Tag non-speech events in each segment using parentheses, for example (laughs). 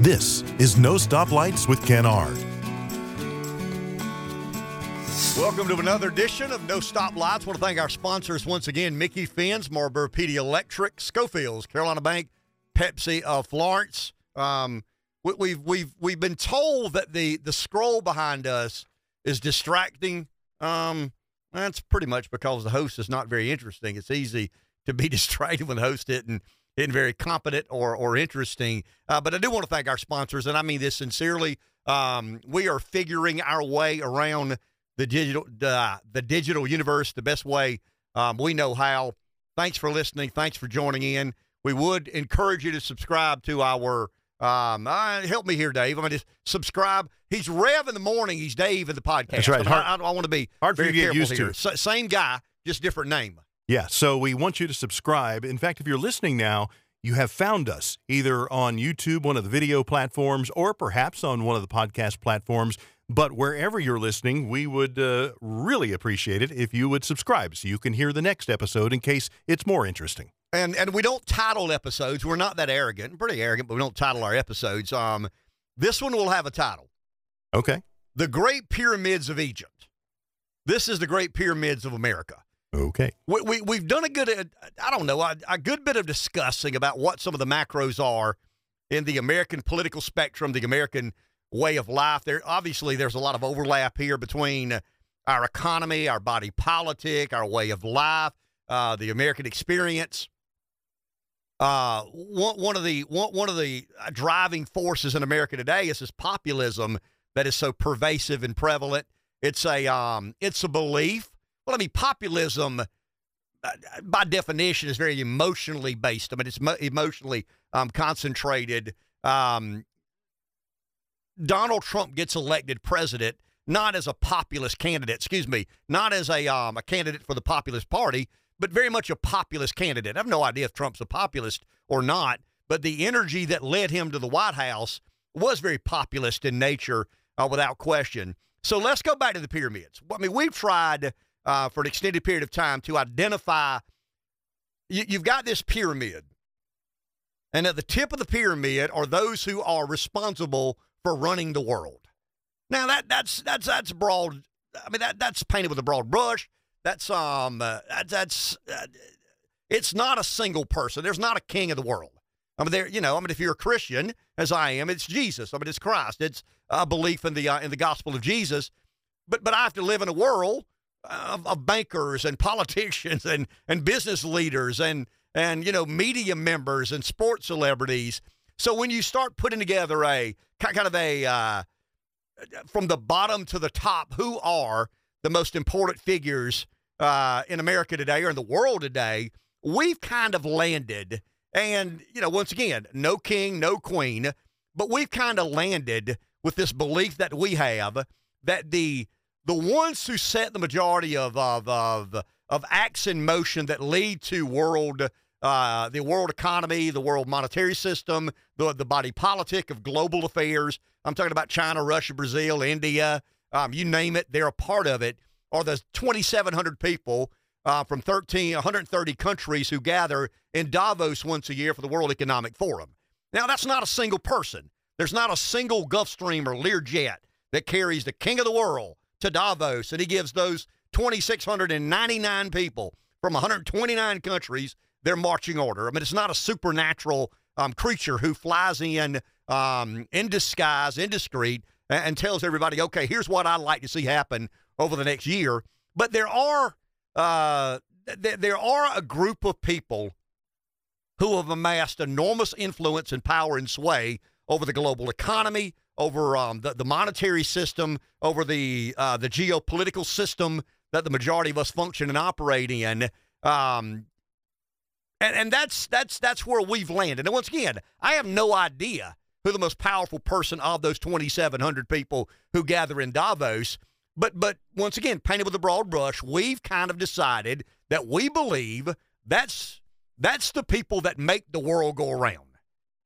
This is No Stoplights with Ken Ard. Welcome to another edition of No Stoplights. want to thank our sponsors once again Mickey Finn's, Marlboro PD Electric, Schofield's, Carolina Bank, Pepsi of Florence. Um, we, we've we've we've been told that the the scroll behind us is distracting. Um, that's pretty much because the host is not very interesting. It's easy to be (laughs) distracted when the host isn't, isn't very competent or or interesting. Uh, but I do want to thank our sponsors, and I mean this sincerely. Um, we are figuring our way around the digital uh, the digital universe the best way um, we know how. Thanks for listening. Thanks for joining in. We would encourage you to subscribe to our. Um, uh, help me here, Dave. I'm to just subscribe. He's Rev in the morning. He's Dave in the podcast. That's right. I, I, I want to be hard for you to get used here. to. So, same guy, just different name. Yeah, so we want you to subscribe. In fact, if you're listening now, you have found us either on YouTube, one of the video platforms, or perhaps on one of the podcast platforms. But wherever you're listening, we would uh, really appreciate it if you would subscribe so you can hear the next episode in case it's more interesting. And and we don't title episodes. We're not that arrogant. Pretty arrogant, but we don't title our episodes. Um, this one will have a title: Okay. "The Great Pyramids of Egypt." This is the Great Pyramids of America. Okay. We, we we've done a good, uh, I don't know, a, a good bit of discussing about what some of the macros are in the American political spectrum, the American way of life. There obviously there's a lot of overlap here between our economy, our body politic, our way of life, uh, the American experience. Uh, one, one of the one, one of the driving forces in America today is this populism that is so pervasive and prevalent. It's a um, it's a belief. Well, I mean, populism uh, by definition is very emotionally based. I mean, it's mo- emotionally um, concentrated. Um, Donald Trump gets elected president not as a populist candidate, excuse me, not as a um, a candidate for the populist party, but very much a populist candidate. I have no idea if Trump's a populist or not, but the energy that led him to the White House was very populist in nature, uh, without question. So let's go back to the pyramids. I mean, we've tried uh, for an extended period of time to identify. You, you've got this pyramid, and at the tip of the pyramid are those who are responsible for running the world. Now that that's that's that's broad. I mean that that's painted with a broad brush. That's um uh, that's that's uh, it's not a single person. There's not a king of the world. I mean there you know I mean if you're a Christian as I am, it's Jesus. I mean it's Christ. It's a belief in the uh, in the gospel of Jesus. But but I have to live in a world of, of bankers and politicians and and business leaders and and you know media members and sports celebrities. So when you start putting together a kind of a uh, from the bottom to the top, who are the most important figures uh, in America today or in the world today? We've kind of landed, and you know, once again, no king, no queen, but we've kind of landed with this belief that we have that the the ones who set the majority of of of, of acts in motion that lead to world uh, the world economy, the world monetary system, the the body politic of global affairs. I'm talking about China, Russia, Brazil, India, um, you name it. They're a part of it. Are the 2,700 people uh, from 13, 130 countries who gather in Davos once a year for the World Economic Forum? Now, that's not a single person. There's not a single Gulfstream or Learjet that carries the king of the world to Davos, and he gives those 2,699 people from 129 countries their marching order. I mean, it's not a supernatural um, creature who flies in um, in disguise, indiscreet, and, and tells everybody, okay, here's what I'd like to see happen over the next year. But there are uh, th- there are a group of people who have amassed enormous influence and power and sway over the global economy, over um, the, the monetary system, over the uh, the geopolitical system that the majority of us function and operate in. Um, and, and that's that's that's where we've landed. And once again, I have no idea who the most powerful person of those 2,700 people who gather in Davos. But but once again, painted with a broad brush, we've kind of decided that we believe that's that's the people that make the world go around.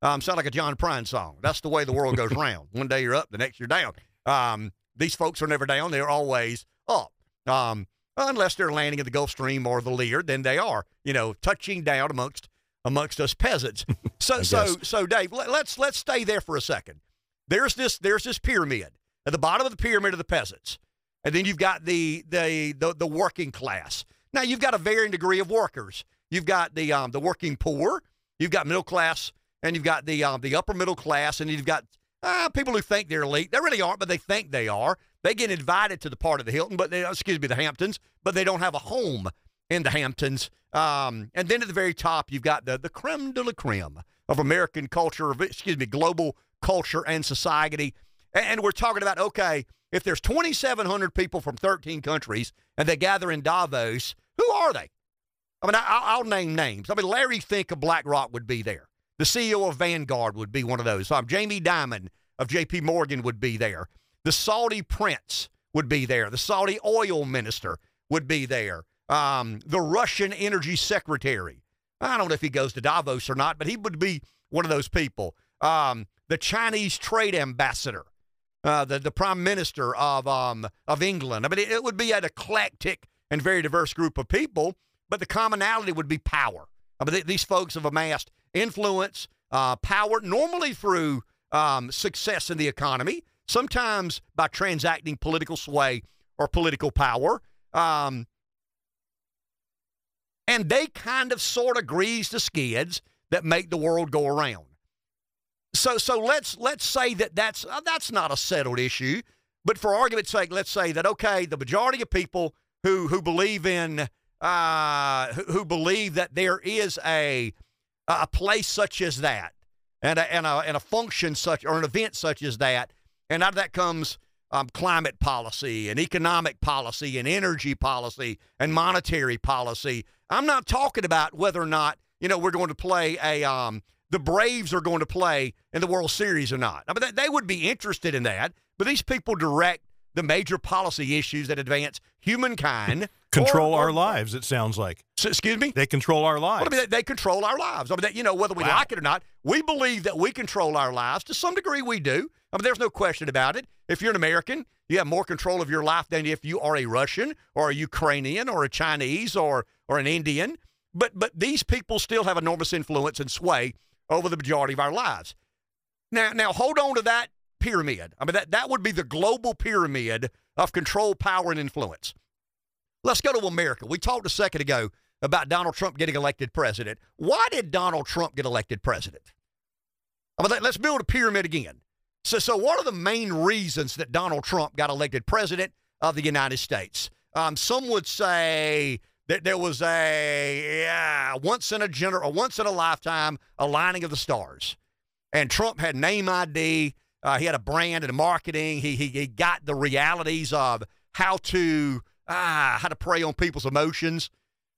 Um, sound like a John Prine song. That's the way the world goes round. One day you're up, the next you're down. Um, these folks are never down; they're always up. Um, unless they're landing in the Gulfstream or the Lear, then they are, you know, touching down amongst amongst us peasants. (laughs) So so so Dave, let, let's let's stay there for a second. There's this there's this pyramid at the bottom of the pyramid of the peasants, and then you've got the the the, the working class. Now you've got a varying degree of workers. You've got the um, the working poor, you've got middle class, and you've got the um, the upper middle class, and you've got uh, people who think they're elite. They really aren't, but they think they are. They get invited to the part of the Hilton, but they, excuse me, the Hamptons, but they don't have a home in the Hamptons. Um, and then at the very top, you've got the the creme de la creme of American culture, of, excuse me, global culture and society. And, and we're talking about okay, if there's 2,700 people from 13 countries and they gather in Davos, who are they? I mean, I, will name names. I mean, Larry Fink of BlackRock would be there. The CEO of Vanguard would be one of those. I'm Jamie Dimon of J.P. Morgan would be there. The Saudi prince would be there. The Saudi oil minister would be there. Um, the Russian energy secretary. I don't know if he goes to Davos or not, but he would be one of those people. Um, the Chinese trade ambassador, uh, the the prime minister of um, of England. I mean, it, it would be an eclectic and very diverse group of people, but the commonality would be power. I mean, th- these folks have amassed influence, uh, power, normally through um, success in the economy, sometimes by transacting political sway or political power. Um, and they kind of sort of grease the skids that make the world go around. So, so let's let's say that that's uh, that's not a settled issue, but for argument's sake, let's say that okay, the majority of people who who believe in uh, who, who believe that there is a a place such as that, and a, and a and a function such or an event such as that, and out of that comes um, climate policy and economic policy and energy policy and monetary policy. I'm not talking about whether or not you know we're going to play a um, the Braves are going to play in the World Series or not. I mean, they would be interested in that, but these people direct the major policy issues that advance humankind. control or, or, our lives, it sounds like. So, excuse me? They control our lives. Well, I mean, they, they, control our lives. I mean, you know, whether we wow. like it or not, we believe that we control our lives. To some degree, we do. I mean, there's no question about it. If you're an American, you have more control of your life than if you are a Russian or a Ukrainian or a Chinese or, or an Indian. But, but these people still have enormous influence and sway over the majority of our lives. Now, now hold on to that pyramid. I mean, that, that would be the global pyramid of control, power, and influence. Let's go to America. We talked a second ago about Donald Trump getting elected president. Why did Donald Trump get elected president? Let's build a pyramid again. So, so what are the main reasons that Donald Trump got elected president of the United States? Um, some would say that there was a yeah, once in a gener- a once in a lifetime aligning of the stars. And Trump had name ID. Uh, he had a brand and a marketing. He, he he got the realities of how to ah how to prey on people's emotions.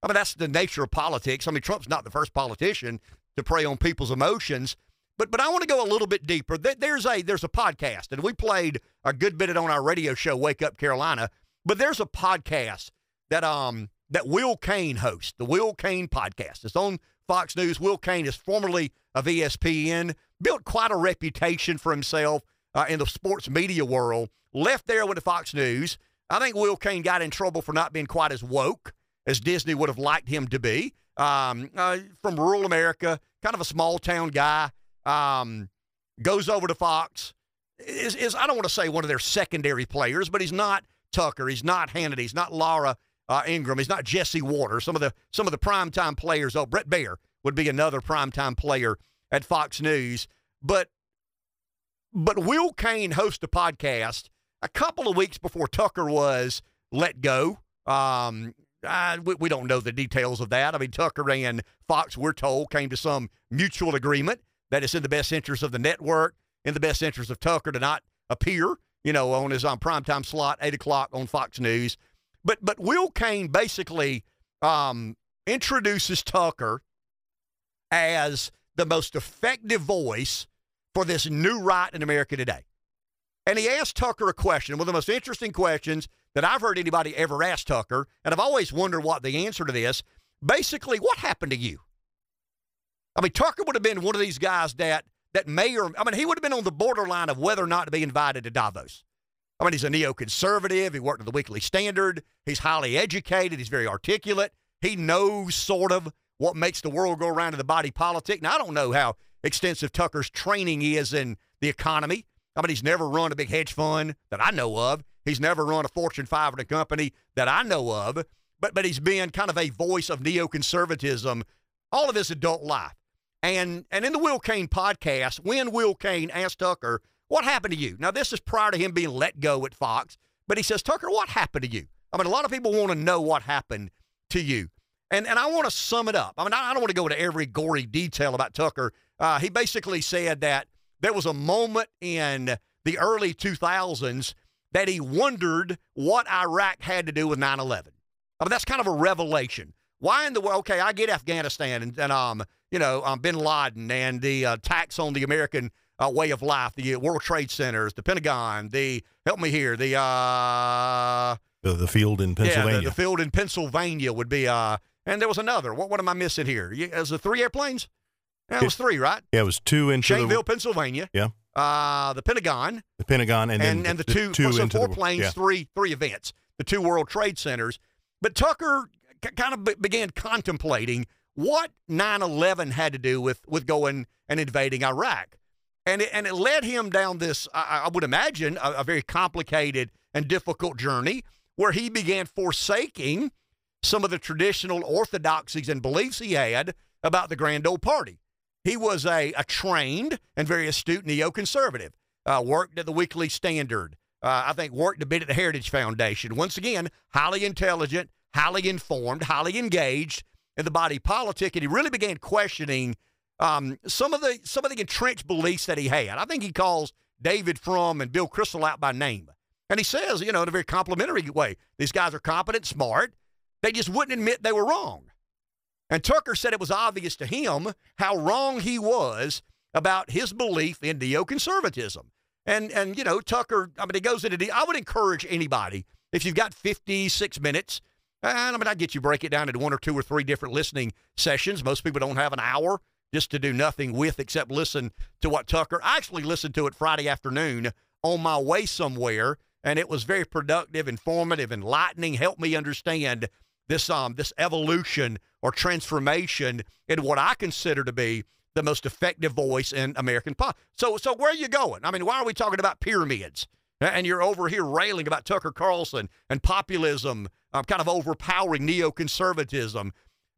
I mean that's the nature of politics. I mean Trump's not the first politician to prey on people's emotions. But but I want to go a little bit deeper. There's a there's a podcast, and we played a good bit of on our radio show, Wake Up Carolina. But there's a podcast that um that Will Cain hosts, the Will Cain podcast. It's on Fox News. Will Cain is formerly of ESPN, built quite a reputation for himself uh, in the sports media world. Left there with the Fox News. I think Will Cain got in trouble for not being quite as woke as Disney would have liked him to be. Um, uh, from rural America, kind of a small town guy, um, goes over to Fox. Is, is I don't want to say one of their secondary players, but he's not Tucker. He's not Hannity. He's not Laura uh, Ingraham. He's not Jesse Watters. Some of the some of the primetime players. Oh, Bret Baier would be another primetime player at Fox News. But but Will Cain hosts a podcast a couple of weeks before Tucker was let go. Um, I, we, we don't know the details of that. I mean, Tucker and Fox, we're told, came to some mutual agreement that it's in the best interest of the network, in the best interest of Tucker to not appear, you know, on his um, primetime slot, 8 o'clock on Fox News. But but Will Cain basically um, introduces Tucker as the most effective voice for this new right in America today. And he asked Tucker a question, one of the most interesting questions that I've heard anybody ever ask Tucker. And I've always wondered what the answer to this. Basically, what happened to you? I mean, Tucker would have been one of these guys that that may or I mean, he would have been on the borderline of whether or not to be invited to Davos. I mean, he's a neoconservative. He worked at the Weekly Standard. He's highly educated. He's very articulate. He knows sort of what makes the world go around in the body politic. Now, I don't know how extensive Tucker's training is in the economy. I mean, he's never run a big hedge fund that I know of. He's never run a Fortune 500 company that I know of. But but he's been kind of a voice of neoconservatism all of his adult life. And and in the Will Cain podcast, when Will Cain asked Tucker, "What happened to you?" Now this is prior to him being let go at Fox, but he says, "Tucker, what happened to you?" I mean, a lot of people want to know what happened to you. And, and I want to sum it up. I mean, I don't want to go into every gory detail about Tucker. Uh, he basically said that there was a moment in the early 2000s that he wondered what Iraq had to do with 9 11. I mean, that's kind of a revelation. Why in the world? Okay, I get Afghanistan and, and um, you know, um, Bin Laden and the uh, tax on the American uh, way of life, the World Trade Centers, the Pentagon, the help me here, the uh, the, the field in Pennsylvania. Yeah, the, the, field in Pennsylvania would be uh, and there was another. What what am I missing here? Is it three airplanes? Yeah, it was three, right? Yeah, it was two into Shanksville, the, Pennsylvania. Yeah. Uh, the Pentagon. The Pentagon, and and, then and the, the two, two so four the, planes, yeah. three three events, the two World Trade Centers. But Tucker c- kind of be- began contemplating what 9/11 had to do with with going and invading Iraq, and it, and it led him down this, I, I would imagine, a, a very complicated and difficult journey where he began forsaking some of the traditional orthodoxies and beliefs he had about the grand old party. He was a, a trained and very astute neoconservative. Uh, worked at the Weekly Standard. Uh, I think worked a bit at the Heritage Foundation. Once again, highly intelligent, highly informed, highly engaged in the body politic, and he really began questioning um, some of the some of the entrenched beliefs that he had. I think he calls David Frum and Bill Kristol out by name, and he says, you know, in a very complimentary way, these guys are competent, smart. They just wouldn't admit they were wrong. And Tucker said it was obvious to him how wrong he was about his belief in neoconservatism. And and you know, Tucker, I mean, he goes into. The, I would encourage anybody if you've got 56 minutes. And I mean, I get you break it down into one or two or three different listening sessions. Most people don't have an hour just to do nothing with except listen to what Tucker. I actually listened to it Friday afternoon on my way somewhere, and it was very productive, informative, enlightening. Helped me understand this um this evolution or transformation in what I consider to be the most effective voice in American pop. So, so where are you going? I mean, why are we talking about pyramids? And you're over here railing about Tucker Carlson and populism, um, kind of overpowering neoconservatism.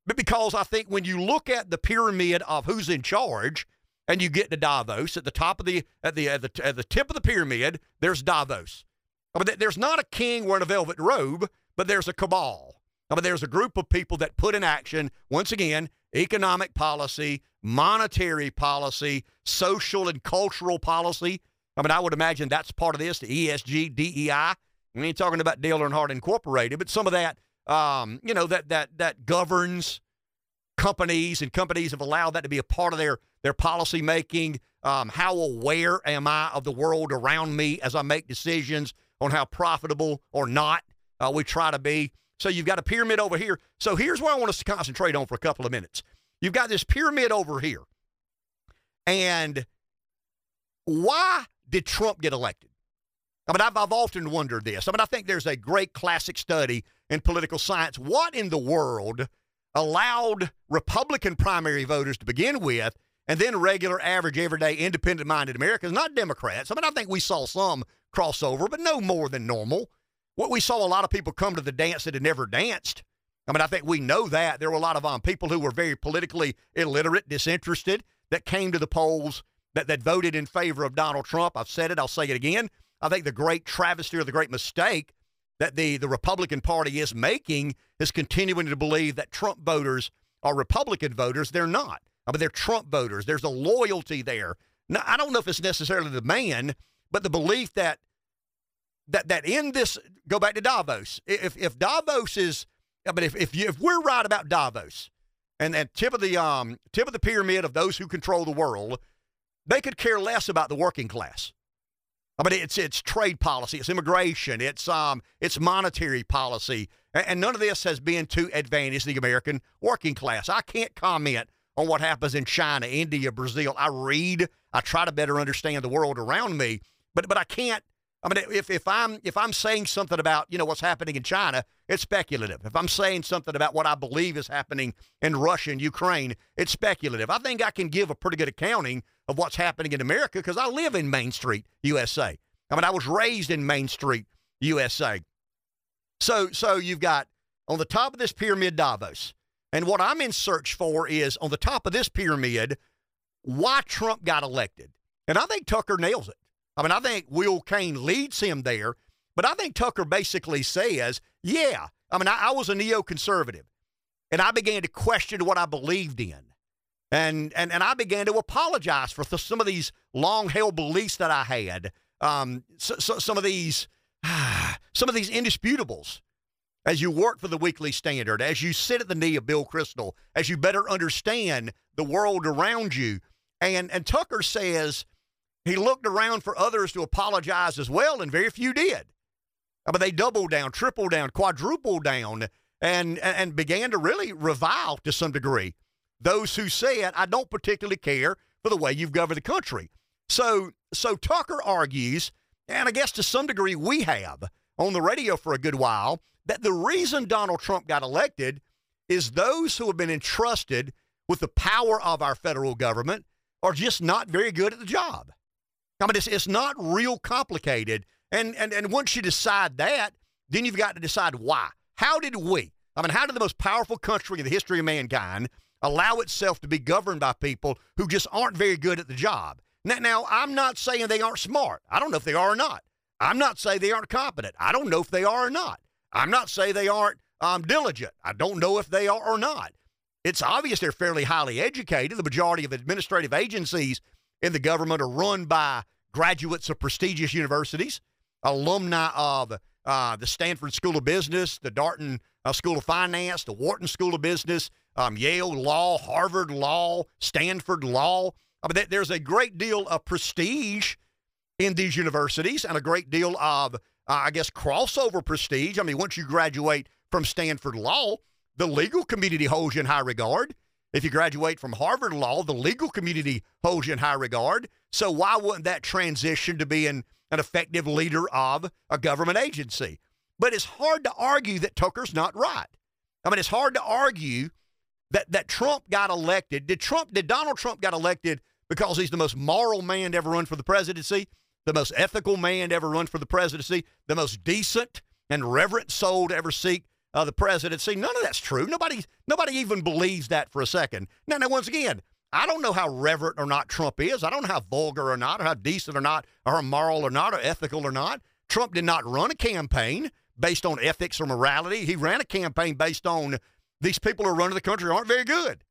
But because I think when you look at the pyramid of who's in charge, and you get to Davos at the top of the at the at the, at the tip of the pyramid, there's Davos. I mean, there's not a king wearing a velvet robe, but there's a cabal. I mean, there's a group of people that put in action once again economic policy, monetary policy, social and cultural policy. I mean, I would imagine that's part of this, the ESG, DEI. We ain't talking about Dale Earnhardt Incorporated, but some of that, um, you know, that that that governs companies, and companies have allowed that to be a part of their their policy making. Um, how aware am I of the world around me as I make decisions on how profitable or not uh, we try to be? So you've got a pyramid over here. So here's what I want us to concentrate on for a couple of minutes. You've got this pyramid over here. And why did Trump get elected? I mean, I've, I've often wondered this. I mean, I think there's a great classic study in political science. What in the world allowed Republican primary voters to begin with, and then regular, average, everyday, independent minded Americans, not Democrats? I mean, I think we saw some crossover, but no more than normal. What we saw a lot of people come to the dance that had never danced. I mean, I think we know that. There were a lot of um, people who were very politically illiterate, disinterested, that came to the polls that, that voted in favor of Donald Trump. I've said it, I'll say it again. I think the great travesty or the great mistake that the, the Republican Party is making is continuing to believe that Trump voters are Republican voters. They're not. I mean, they're Trump voters. There's a loyalty there. Now, I don't know if it's necessarily the man, but the belief that that that in this go back to Davos. If if Davos is, I mean, if if, you, if we're right about Davos, and and tip of the um tip of the pyramid of those who control the world, they could care less about the working class. I mean, it's it's trade policy, it's immigration, it's um it's monetary policy, and, and none of this has been to advantage the American working class. I can't comment on what happens in China, India, Brazil. I read, I try to better understand the world around me, but but I can't I mean, if, if I'm if I'm saying something about you know what's happening in China, it's speculative. If I'm saying something about what I believe is happening in Russia and Ukraine, it's speculative. I think I can give a pretty good accounting of what's happening in America because I live in Main Street, USA. I mean, I was raised in Main Street, USA. So so you've got on the top of this pyramid Davos, and what I'm in search for is on the top of this pyramid why Trump got elected, and I think Tucker nails it. I mean, I think Will Cain leads him there, but I think Tucker basically says, yeah, I mean, I, I was a neoconservative, and I began to question what I believed in. And, and, and I began to apologize for th- some of these long held beliefs that I had, um, so, so, some of these (sighs) some of these indisputables. As you work for the Weekly Standard, as you sit at the knee of Bill Kristol, as you better understand the world around you, and and Tucker says he looked around for others to apologize as well, and very few did. But they doubled down, tripled down, quadrupled down, and, and began to really revile to some degree those who said, I don't particularly care for the way you've governed the country. So, so Tucker argues, and I guess to some degree we have on the radio for a good while, that the reason Donald Trump got elected is those who have been entrusted with the power of our federal government are just not very good at the job. I mean, it's, it's not real complicated. And, and, and once you decide that, then you've got to decide why. How did we, I mean, how did the most powerful country in the history of mankind allow itself to be governed by people who just aren't very good at the job? Now, now, I'm not saying they aren't smart. I don't know if they are or not. I'm not saying they aren't competent. I don't know if they are or not. I'm not saying they aren't um, diligent. I don't know if they are or not. It's obvious they're fairly highly educated. The majority of administrative agencies in the government are run by graduates of prestigious universities, alumni of uh, the Stanford School of Business, the Darton uh, School of Finance, the Wharton School of Business, um, Yale Law, Harvard Law, Stanford Law. I mean, there's a great deal of prestige in these universities and a great deal of, uh, I guess, crossover prestige. I mean, once you graduate from Stanford Law, the legal community holds you in high regard. If you graduate from Harvard Law, the legal community holds you in high regard. So why wouldn't that transition to being an effective leader of a government agency? But it's hard to argue that Tucker's not right. I mean, it's hard to argue that that Trump got elected. Did Trump? Did Donald Trump got elected because he's the most moral man to ever run for the presidency, the most ethical man to ever run for the presidency, the most decent and reverent soul to ever seek uh, the presidency. None of that's true. Nobody, nobody even believes that for a second. Now, now, once again, I don't know how reverent or not Trump is. I don't know how vulgar or not, or how decent or not, or moral or not, or ethical or not. Trump did not run a campaign based on ethics or morality. He ran a campaign based on these people who are running the country aren't very good.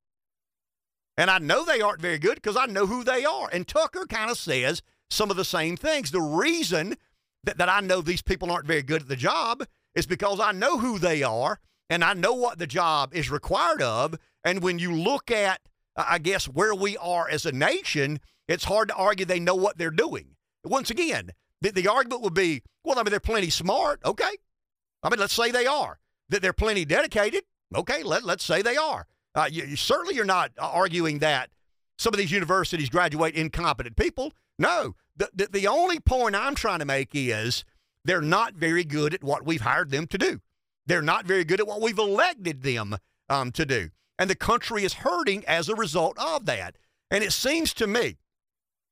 And I know they aren't very good because I know who they are. And Tucker kind of says some of the same things. The reason that, that I know these people aren't very good at the job is because I know who they are and I know what the job is required of. And when you look at, I guess, where we are as a nation, it's hard to argue they know what they're doing. Once again, the, the argument would be, well, I mean, they're plenty smart. Okay. I mean, let's say they are. That they're plenty dedicated. Okay. Let, let's say they are. Uh, you, you, certainly, you're not arguing that some of these universities graduate incompetent people. No. The, the, the only point I'm trying to make is they're not very good at what we've hired them to do. They're not very good at what we've elected them um, to do. And the country is hurting as a result of that. And it seems to me,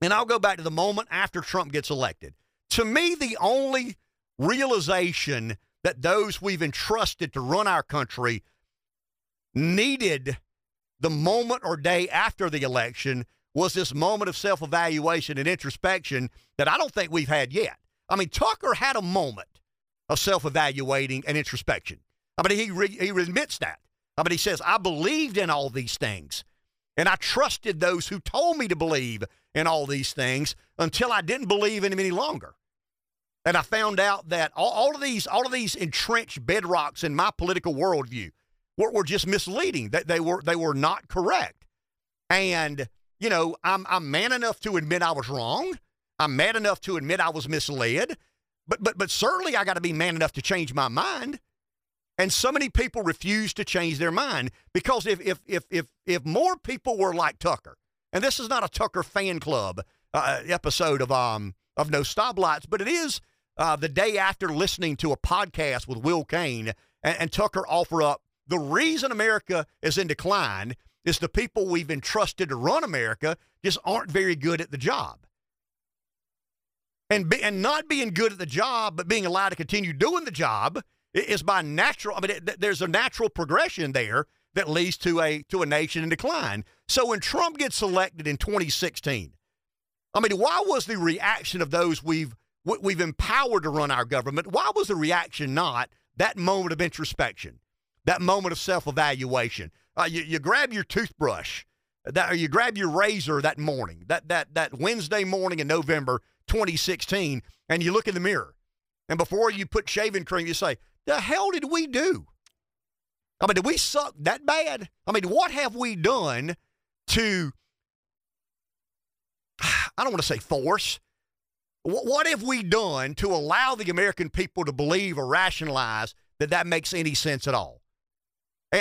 and I'll go back to the moment after Trump gets elected. To me, the only realization that those we've entrusted to run our country needed the moment or day after the election was this moment of self evaluation and introspection that I don't think we've had yet. I mean, Tucker had a moment of self evaluating and introspection. I mean, he, re- he admits that. I mean, he says, I believed in all these things, and I trusted those who told me to believe in all these things until I didn't believe in them any longer. And I found out that all, all of these, all of these entrenched bedrocks in my political worldview were, were just misleading. That they, were they were not correct. And you know, I'm I'm man enough to admit I was wrong. I'm mad enough to admit I was misled, but but but certainly I got to be man enough to change my mind. And so many people refuse to change their mind because if if if if if more people were like Tucker, and this is not a Tucker fan club uh, episode of um of no stoplights, but it is uh, the day after listening to a podcast with Will Cain and, and Tucker offer up the reason America is in decline is the people we've entrusted to run America just aren't very good at the job. And, be, and not being good at the job, but being allowed to continue doing the job is by natural. I mean, it, there's a natural progression there that leads to a to a nation in decline. So when Trump gets elected in 2016, I mean, why was the reaction of those we've we've empowered to run our government? Why was the reaction not that moment of introspection, that moment of self-evaluation? Uh, you, you grab your toothbrush, that or you grab your razor that morning, that that that Wednesday morning in November 2016, and you look in the mirror, and before you put shaving cream, you say, "The hell did we do?" I mean, did we suck that bad? I mean, what have we done to? I don't want to say force. What have we done to allow the American people to believe or rationalize that that makes any sense at all?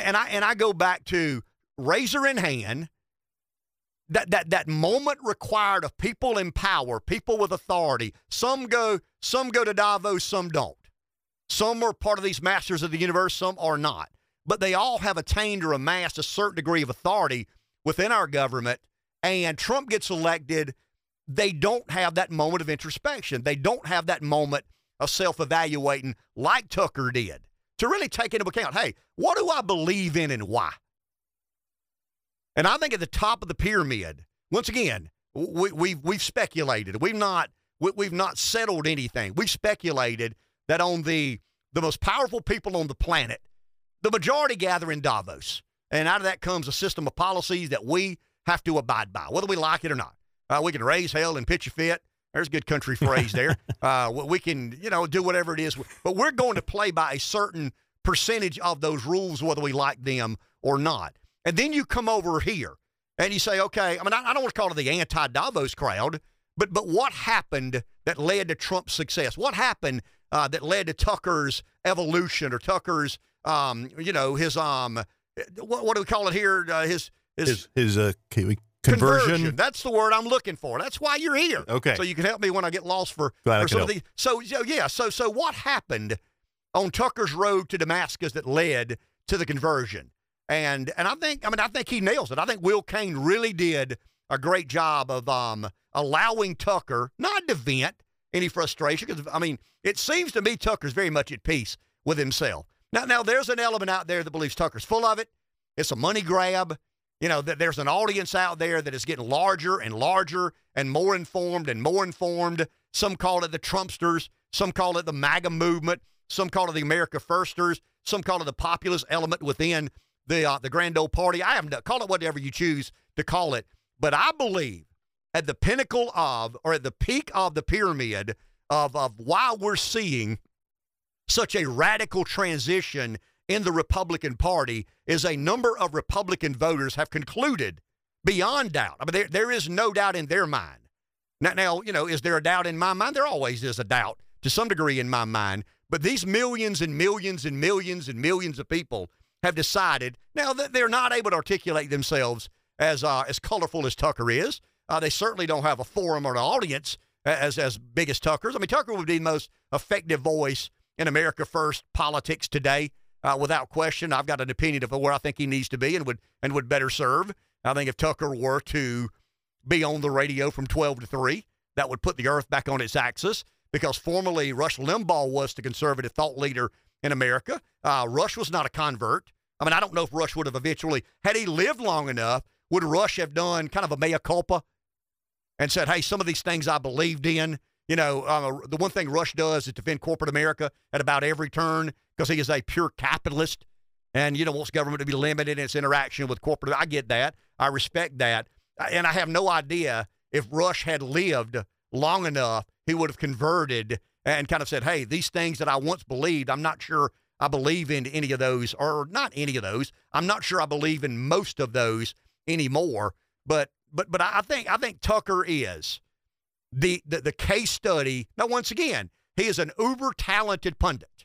And I and I go back to razor in hand. That that that moment required of people in power, people with authority. Some go some go to Davos, some don't. Some are part of these masters of the universe, some are not. But they all have attained or amassed a certain degree of authority within our government. And Trump gets elected they don't have that moment of introspection. They don't have that moment of self evaluating like Tucker did to really take into account hey, what do I believe in and why? And I think at the top of the pyramid, once again, we, have we've, we've speculated. We've not we, we've not settled anything. We've speculated that on the the most powerful people on the planet, the majority gather in Davos, and out of that comes a system of policies that we have to abide by, whether we like it or not. Uh, we can raise hell and pitch a fit. There's a good country phrase there. (laughs) Uh, we can, you know, do whatever it is, but we're going to play by a certain percentage of those rules, whether we like them or not. And then you come over here and you say, okay, I mean, I, I don't want to call it the anti Davos crowd, but but what happened that led to Trump's success? What happened uh, that led to Tucker's evolution or Tucker's, um, you know, his um, what, what do we call it here? Uh, his his his, his uh, Conversion. Conversion. That's the word I'm looking for. That's why you're here. Okay. So you can help me when I get lost for, for some of these. So, so yeah. So so what happened on Tucker's road to Damascus that led to the conversion? And and I think I mean I think he nails it. I think Will Cain really did a great job of um, allowing Tucker not to vent any frustration because I mean it seems to me Tucker's very much at peace with himself. Now now there's an element out there that believes Tucker's full of it. It's a money grab you know, that there's an audience out there that is getting larger and larger and more informed and more informed. Some call it the Trumpsters, some call it the MAGA movement, some call it the America Firsters, some call it the populist element within the uh, the grand old party. I am call it whatever you choose to call it, but I believe at the pinnacle of or at the peak of the pyramid of of why we're seeing such a radical transition in the Republican Party is a number of Republican voters have concluded beyond doubt. I mean, there, there is no doubt in their mind. Now, now, you know, is there a doubt in my mind? There always is a doubt to some degree in my mind. But these millions and millions and millions and millions of people have decided now that they're not able to articulate themselves as uh, as colorful as Tucker is. Uh, they certainly don't have a forum or an audience as as big as Tucker's. I mean, Tucker would be the most effective voice in America First politics today uh, without question. I've got an opinion of where I think he needs to be and would and would better serve. I think if Tucker were to be on the radio from 12 to 3, that would put the earth back on its axis because formerly Rush Limbaugh was the conservative thought leader in America. Uh, Rush was not a convert. I mean, I don't know if Rush would have eventually, had he lived long enough, would Rush have done kind of a mea culpa and said, hey, some of these things I believed in, you know, uh, the one thing Rush does is defend corporate America at about every turn because he is a pure capitalist and, you know, wants government to be limited in its interaction with corporate. I get that. I respect that. And I have no idea if Rush had lived long enough, he would have converted and kind of said, hey, these things that I once believed, I'm not sure I believe in any of those, or not any of those. I'm not sure I believe in most of those anymore. But but but I think I think Tucker is the, the, the case study. Now, once again, he is an uber talented pundit.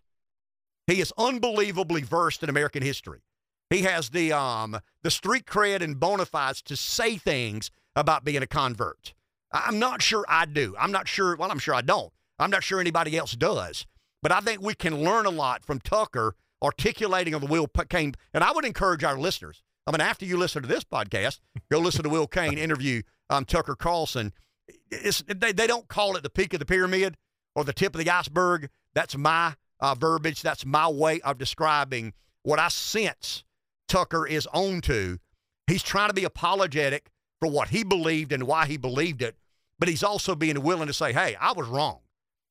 He is unbelievably versed in American history. He has the um the street cred and bona fides to say things about being a convert. I'm not sure I do. I'm not sure. Well, I'm sure I don't. I'm not sure anybody else does. But I think we can learn a lot from Tucker articulating on the Will Cain. And I would encourage our listeners. I mean, after you listen to this podcast, go listen to Will Cain (laughs) interview um, Tucker Carlson. It's, they, they don't call it the peak of the pyramid or the tip of the iceberg. That's my uh, verbiage. That's my way of describing what I sense Tucker is on to. He's trying to be apologetic for what he believed and why he believed it, but he's also being willing to say, hey, I was wrong.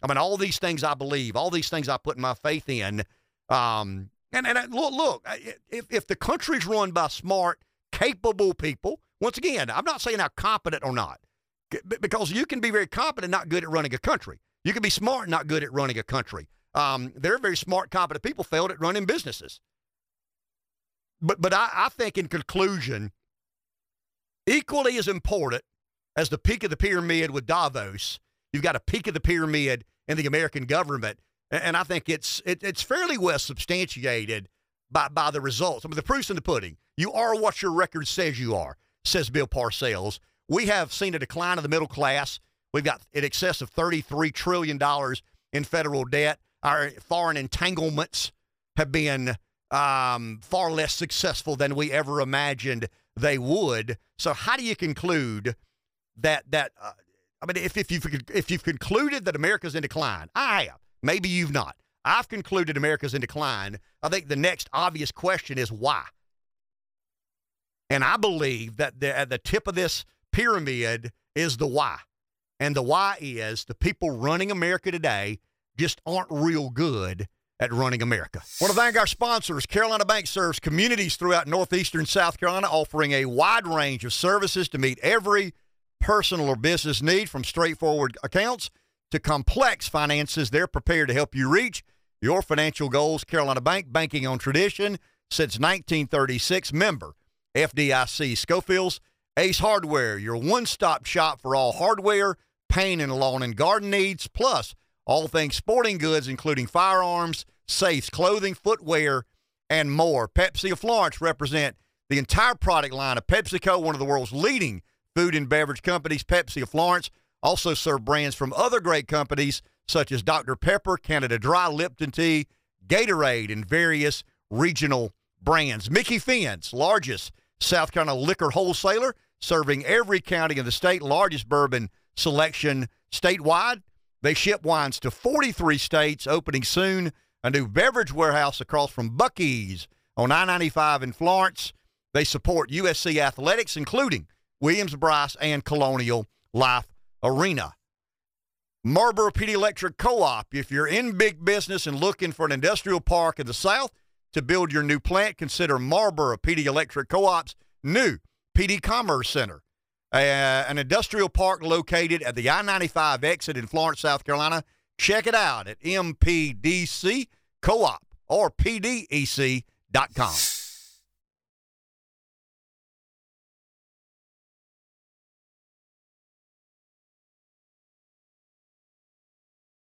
I mean, all these things I believe, all these things I put my faith in. Um, and, and look, look, if, if the country's run by smart, capable people, once again, I'm not saying how competent or not, because you can be very competent, not good at running a country. You can be smart, not good at running a country. Um, they're very smart, competent people failed at running businesses. But but I, I think in conclusion, equally as important as the peak of the pyramid with Davos, you've got a peak of the pyramid in the American government, and I think it's it, it's fairly well substantiated by by the results. I mean, the proof's in the pudding. You are what your record says you are, says Bill Parcells. We have seen a decline of the middle class. We've got in excess of $33 trillion in federal debt. Our foreign entanglements have been um, far less successful than we ever imagined they would. So, how do you conclude that that? Uh, I mean, if if you've if you've concluded that America's in decline, I have. Maybe you've not. I've concluded America's in decline. I think the next obvious question is why. And I believe that the, at the tip of this pyramid is the why. And the why is the people running America today just aren't real good at running America. Want to thank our sponsors. Carolina Bank serves communities throughout northeastern South Carolina, offering a wide range of services to meet every personal or business need from straightforward accounts to complex finances. They're prepared to help you reach your financial goals. Carolina Bank, banking on tradition since 1936. Member FDIC. Schofield's Ace Hardware, your one stop shop for all hardware, paint and lawn and garden needs, plus all things sporting goods, including firearms, safes, clothing, footwear, and more. Pepsi of Florence represent the entire product line of PepsiCo, one of the world's leading food and beverage companies. Pepsi of Florence also serve brands from other great companies such as Dr. Pepper, Canada Dry, Lipton Tea, Gatorade, and various regional brands. Mickey Finn's largest South Carolina liquor wholesaler, serving every county in the state, largest bourbon selection statewide. They ship wines to 43 states, opening soon a new beverage warehouse across from Buc-ee's on I 95 in Florence. They support USC athletics, including Williams-Brice and Colonial Life Arena. Marlboro PD Electric Co op. If you're in big business and looking for an industrial park in the South to build your new plant, consider Marlboro PD Electric Co op's new PD Commerce Center uh, an industrial park located at the I 95 exit in Florence, South Carolina. Check it out at mpdccoop or pdec.com.